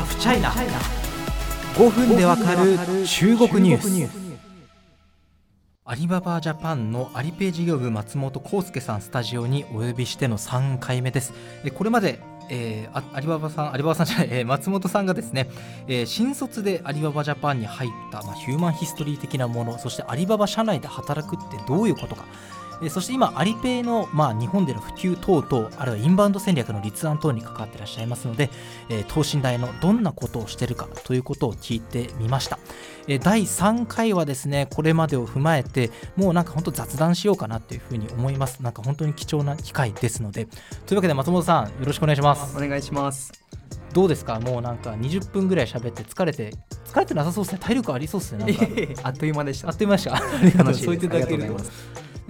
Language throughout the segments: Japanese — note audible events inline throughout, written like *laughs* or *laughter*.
ハフチャイナ5分でわかる中国ニュース。アリババジャパンのアリペイ事業部松本康介さんスタジオにお呼びしての3回目です。これまでえー、アリババさん、アリババさんじゃない、えー、松本さんがですね、えー、新卒でアリババジャパンに入った、まあ、ヒューマンヒストリー的なもの、そしてアリババ社内で働くってどういうことか、えそして今、アリペイの、まあ、日本での普及等々、あるいはインバウンド戦略の立案等に関わっていらっしゃいますので、え等身大のどんなことをしているかということを聞いてみました。え第3回はですね、これまでを踏まえて、もうなんか本当雑談しようかなっていうふうに思います。なんか本当に貴重な機会ですので。というわけで、松本さん、よろしくお願いします。お願いします。どうですか？もうなんか20分ぐらい喋って疲れて疲れてなさそうですね体力ありそうですね *laughs* あっという間でしたあっという間でしたありがとうそう言っていただけると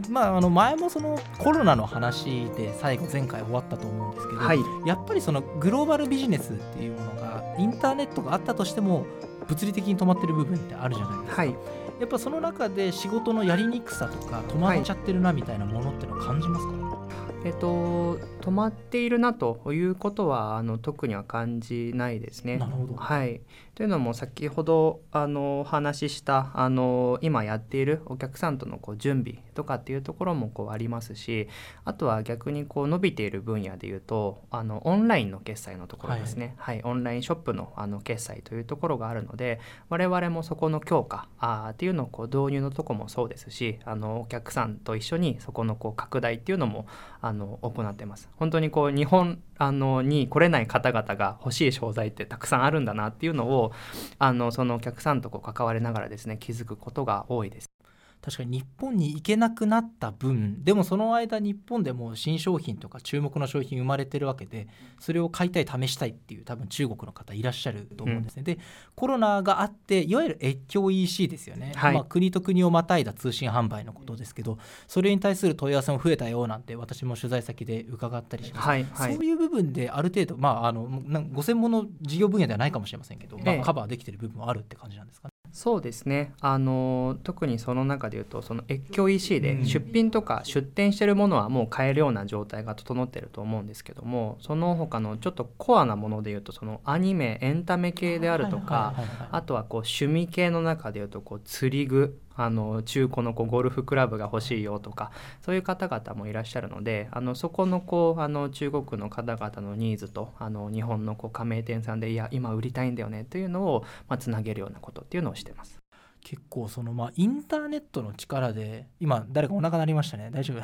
まあ、あの前もそのコロナの話で最後前回終わったと思うんですけど、はい、やっぱりそのグローバルビジネスっていうものがインターネットがあったとしても物理的に止まってる部分ってあるじゃないですか、はい、やっぱその中で仕事のやりにくさとか止まっちゃってるなみたいなものっていうのを感じますか、はいえっと、止まっているなということはあの特には感じないですね。はい、というのも先ほどあのお話ししたあの今やっているお客さんとのこう準備とかっていうところもこうありますしあとは逆にこう伸びている分野でいうとあのオンラインの決済のところですね、はい、はい、オンラインショップのあの決済というところがあるので我々もそこの強化あっていうのをこう導入のとこもそうですしあのお客さんと一緒にそこのこう拡大っていうのもあの行ってます。本当にこう日本あのに来れない方々が欲しい商材ってたくさんあるんだなっていうのをあのそのお客さんとこう関わりながらですね気づくことが多いです。確かに日本に行けなくなった分でもその間日本でも新商品とか注目の商品生まれてるわけでそれを買いたい試したいっていう多分中国の方いらっしゃると思うんですね、うん、でコロナがあっていわゆる越境 EC ですよね、はい、まあ、国と国をまたいだ通信販売のことですけどそれに対する問い合わせも増えたよなんて私も取材先で伺ったりします、はいはい、そういう部分である程度まああのご専門の事業分野ではないかもしれませんけど、まあ、カバーできてる部分はあるって感じなんですかね。そうですね。あの特にその中でいうとその越境 EC で出品とか出店してるものはもう買えるような状態が整ってると思うんですけどもその他のちょっとコアなものでいうとそのアニメエンタメ系であるとかあとはこう趣味系の中でいうとこう釣り具あの中古のこうゴルフクラブが欲しいよとかそういう方々もいらっしゃるのであのそこのこうあの中国の方々のニーズとあの日本のこう加盟店さんでいや今売りたいんだよねというのを、まあ、つなげるようなことっていうのをしてます。結構そのまあインターネットの力で今誰かお腹鳴りましたね大丈夫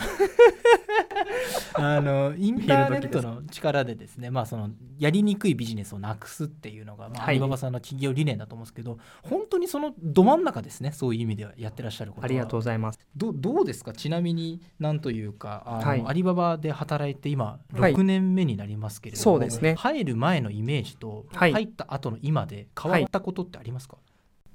あのインターネットの力でですねまあそのやりにくいビジネスをなくすっていうのが、まあ、アリババさんの企業理念だと思うんですけど、本当にそのど真ん中ですねそういう意味ではやってらっしゃることありがとうございます。どどうですか？ちなみになんというかあの、はい、アリババで働いて今6年目になりますけれども、はい、そうですね。入る前のイメージと入った後の今で変わったことってありますか、は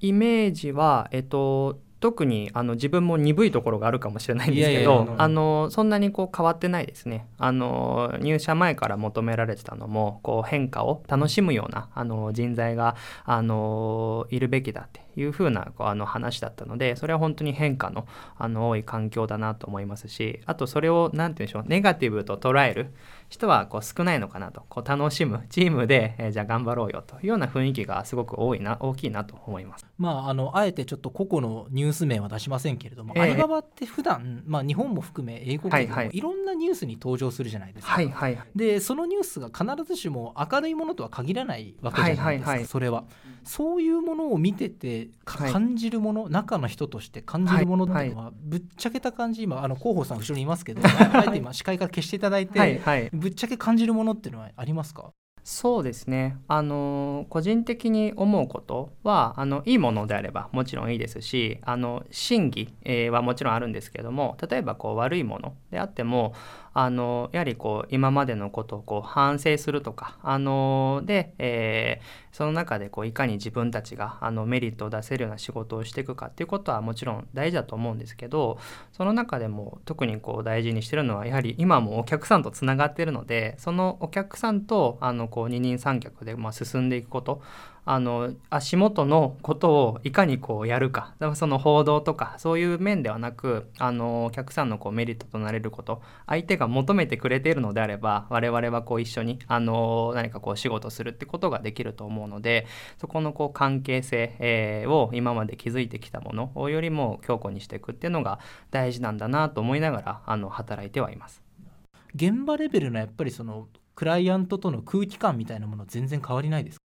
い。イメージは、えっと、特にあの自分も鈍いところがあるかもしれないんですけどあのそんなにこう変わってないですね。あの入社前から求められてたのもこう変化を楽しむようなあの人材があのいるべきだっていうふうなこうあの話だったのでそれは本当に変化のあの多い環境だなと思いますしあとそれを何て言うんでしょうネガティブと捉える人はこう少ないのかなとこう楽しむチームで、えー、じゃあ頑張ろうよというような雰囲気がすごく多いな大きいなと思います。まあ、あのあえてちょっと個々のニュース名は出しませんけれども、えー、アリババって普段、まあ日本も含め英語圏でもいろんなニュースに登場するじゃないですか。はいはい、でそのニュースが必ずしも明るいものとは限らないわけじゃないですか、はいはいはい、それは。そういうものを見てて感じるもの、はい、中の人として感じるものっていうのは、ぶっちゃけた感じ今あの広報さん後ろにいますけどあえて今視界から消していただいて、はい。はい、ぶっちゃけ感じるものっていうのはありますか？そうですね。あの個人的に思うことはあのいいものであればもちろんいいですしあの真偽、えー、はもちろんあるんですけども例えばこう悪いものであってもあのやはりこう今までのことをこう反省するとかあので、えー、その中でこういかに自分たちがあのメリットを出せるような仕事をしていくかっていうことはもちろん大事だと思うんですけどその中でも特にこう大事にしてるのはやはり今もお客さんとつながってるのでそのお客さんとあのこう二人三脚でま進んでいくことあの足元のことをいかにこうやるか。だからその報道とかそういう面ではなくあのお客さんのこうメリットとなれること。相手が求めてくれているのであれば我々はこう一緒にあの何かこう仕事するってことができると思うのでそこのこう関係性、えー、を今まで築いてきたものよりも強固にしていくっていうのが大事なんだなと思いながらあの働いてはいます。現場レベルのやっぱりそのクライアントとの空気感みたいなもの全然変わりないです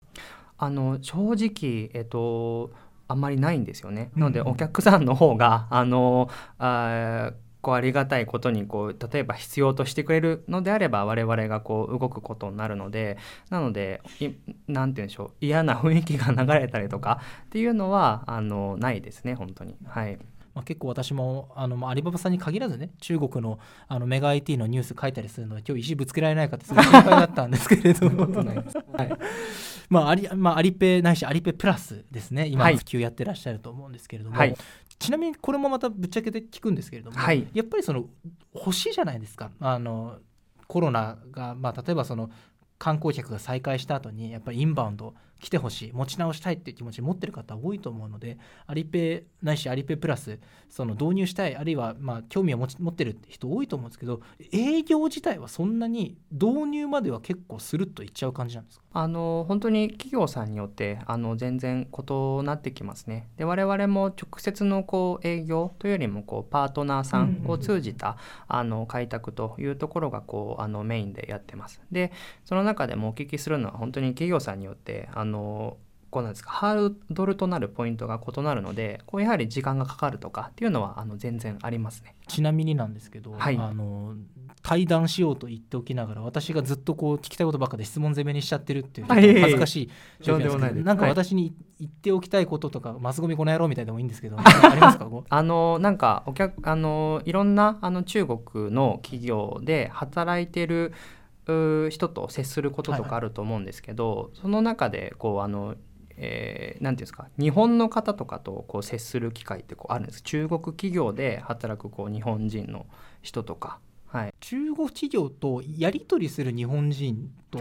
あの正直、えっと、あんまりないんですよね。なのでお客さんの方があのあこうありがたいことにこう例えば必要としてくれるのであれば我々がこう動くことになるのでなので何て言うんでしょう嫌な雰囲気が流れたりとかっていうのはあのないですね本当に。はい。まあ、結構私もあの、まあ、アリババさんに限らずね中国のあのメガ IT のニュース書いたりするので今日石ぶつけられないかってすごい心配だったんですけれども。*laughs* はいまあアリまあ、アリペないしアリペプラスですね。今普及やってらっしゃると思うんですけれども、はい、ちなみにこれもまたぶっちゃけて聞くんですけれども、はい、やっぱりその欲しいじゃないですか。あのコロナが、まあ、例えばその観光客が再開した後にやっぱりインバウンド来てほしい持ち直したいっていう気持ち持ってる方多いと思うのでアリペイないしアリペイプラスその導入したいあるいはまあ興味を持ち持ってる人多いと思うんですけど営業自体はそんなに導入までは結構スルッといっちゃう感じなんですか？あの本当に企業さんによってあの全然異なってきますね。で我々も直接のこう営業というよりもこうパートナーさんを通じた、あの開拓というところがこうあのメインでやってます。でその中でもお聞きするのは本当に企業さんによってあのこうなんですかハードルとなるポイントが異なるのでこうやはり時間がかかるとかっていうのはあの全然ありますね。ちなみになんですけど、はい、あの対談しようと言っておきながら私がずっとこう聞きたいことばっかで質問攻めにしちゃってるっていう恥ずかしい状況ですけどなんか私に言っておきたいこととか、マスゴミこの野郎みたいでもいいんですけど *laughs* ありますか？あのなんかお客あのいろんなあの中国の企業で働いてる人と接することとかあると思うんですけど、はいはい、その中でこうあのえー、ていうんですか日本の方とかとこう接する機会ってこうあるんです。中国企業で働くこう日本人の人とかはい、中国企業とやり取りする日本人と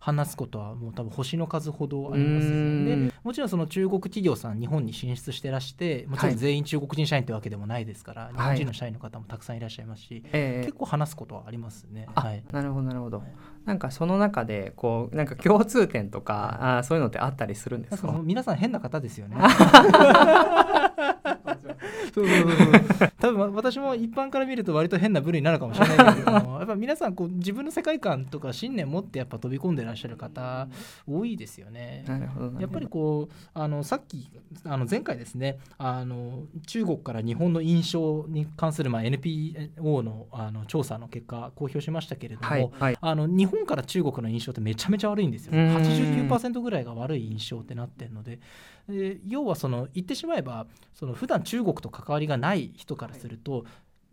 話すことはもう多分星の数ほどありますでもちろんその中国企業さん日本に進出してらしてもちろん全員中国人社員ってわけでもないですから、はい、日本人の社員の方もたくさんいらっしゃいますし、はい、結構話すことはありますね。はい、なるほどなるほど。なんかその中でこうなんか共通点とかあそういうのってあったりするんですか？皆さん変な方ですよね。*laughs* そうそうそうそう多分私も一般から見ると割と変な部類になるかもしれないけどやっぱ皆さんこう自分の世界観とか信念持ってやっぱ飛び込んでらっしゃる方多いですよね。なるほどやっぱりこうあのさっきあの前回ですねあの中国から日本の印象に関するまあ NPO のあの調査の結果公表しましたけれども、はいはい、あの日本から中国の印象ってめちゃめちゃ悪いんですよ。89%ぐらいが悪い印象ってなってるのでで要はその言ってしまえばその普段中国と関わりがない人からすると、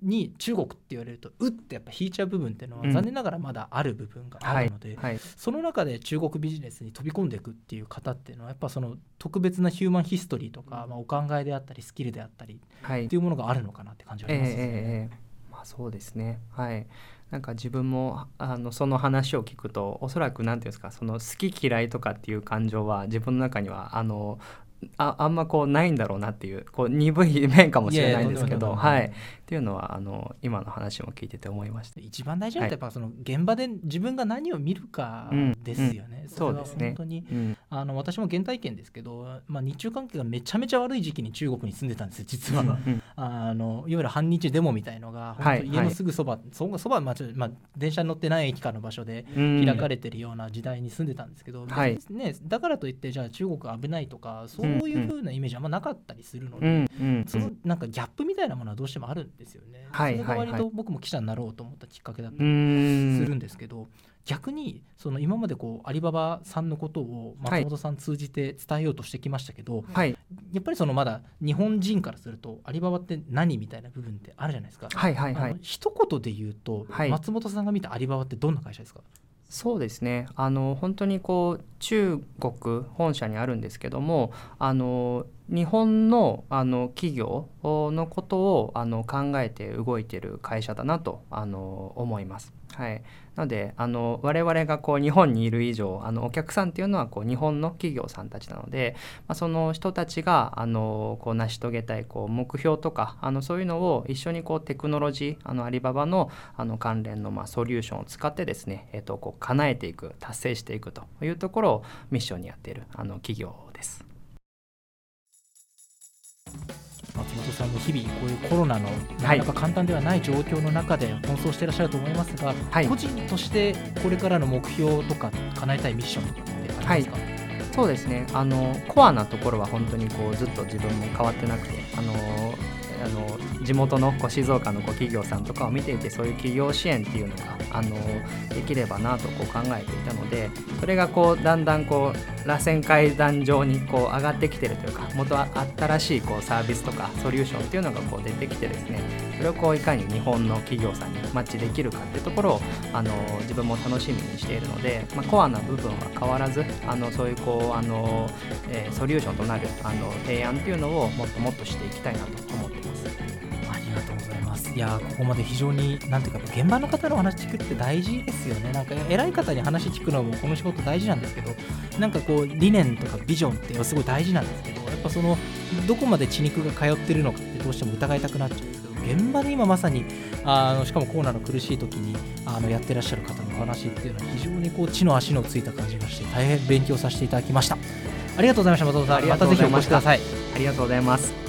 に中国って言われるとうってやっぱ引いちゃう部分っていうのは残念ながらまだある部分があるので、うんはいはい、その中で中国ビジネスに飛び込んでいくっていう方っていうのはやっぱその特別なヒューマンヒストリーとか、まあ、お考えであったりスキルであったりっていうものがあるのかなって感じはありますね。えーえー、まあ、そうですね。はい。なんか自分もあのその話を聞くとおそらく何て言うんですかその好き嫌いとかっていう感情は自分の中にはあのああんまこうないんだろうなっていうこう鈍い面かもしれないんですけどはいっていうのはあの今の話も聞いてて思いました一番大事なのはやっぱその現場で自分が何を見るかですよね、うん、そうですね。本当に、うん、あの私も原体験ですけど、まあ、日中関係がめちゃめちゃ悪い時期に中国に住んでたんですよ実は、うん、あのいわゆる反日デモみたいのが本当家のすぐそば、はい、そそば、まあまあ、電車に乗ってない駅からの場所で開かれてるような時代に住んでたんですけど、はい、ね、だからといってじゃあ中国危ないとかそういうふうなイメージあんまなかったりするので、そのなんかギャップみたいなものはどうしてもあるんですよね。はい、それが割と僕も記者になろうと思ったきっかけだったりするんですけど。逆にその今までこうアリババさんのことを松本さん通じて伝えようとしてきましたけど、はい、やっぱりそのまだ日本人からするとアリババって何みたいな部分ってあるじゃないですか。はいはいはい、一言で言うと、はい、松本さんが見たアリババってどんな会社ですか？そうですねあの本当にこう中国本社にあるんですけどもあの日本のあの企業のことをあの考えて動いている会社だなとあの思います。はい、なのであの我々がこう日本にいる以上あのお客さんっていうのはこう日本の企業さんたちなので、まあ、その人たちがあのこう成し遂げたいこう目標とかあのそういうのを一緒にこうテクノロジーあのアリババのあの関連のまあソリューションを使ってですね、えー、とこう叶えていく達成していくというところをミッションにやっているあの企業です。松本さんも日々こういうコロナのなかなか簡単ではない状況の中で奔走していらっしゃると思いますが、はい、個人としてこれからの目標とか叶えたいミッションとかってありますか、はい。そうですね。あのコアなところは本当にこうずっと自分も変わってなくてあのあの地元のこう静岡のこう企業さんとかを見ていてそういう企業支援っていうのがあのできればなとこう考えていたのでそれがこうだんだんこう螺旋階段上にこう上がってきてるというか元は新しいこうサービスとかソリューションっていうのがこう出てきてですねそれをこういかに日本の企業さんにマッチできるかっていうところをあの自分も楽しみにしているので、まあ、コアな部分は変わらずあのそういうこうあの、えー、ソリューションとなるあの提案っていうのをもっともっとしていきたいなと思ってます。やここまで非常に、なんていうか、現場の方の話聞くって大事ですよね。なんか、偉い方に話聞くのもこの仕事大事なんですけど、なんかこう、理念とかビジョンってすごい大事なんですけど、やっぱその、どこまで血肉が通ってるのかってどうしても疑いたくなっちゃうんですけど、現場で今まさに、あのしかもコーナーの苦しい時にあのやってらっしゃる方のお話っていうのは非常にこう地の足のついた感じがして大変勉強させていただきました。ありがとうございました松尾さん。またぜひお越しください。ありがとうございます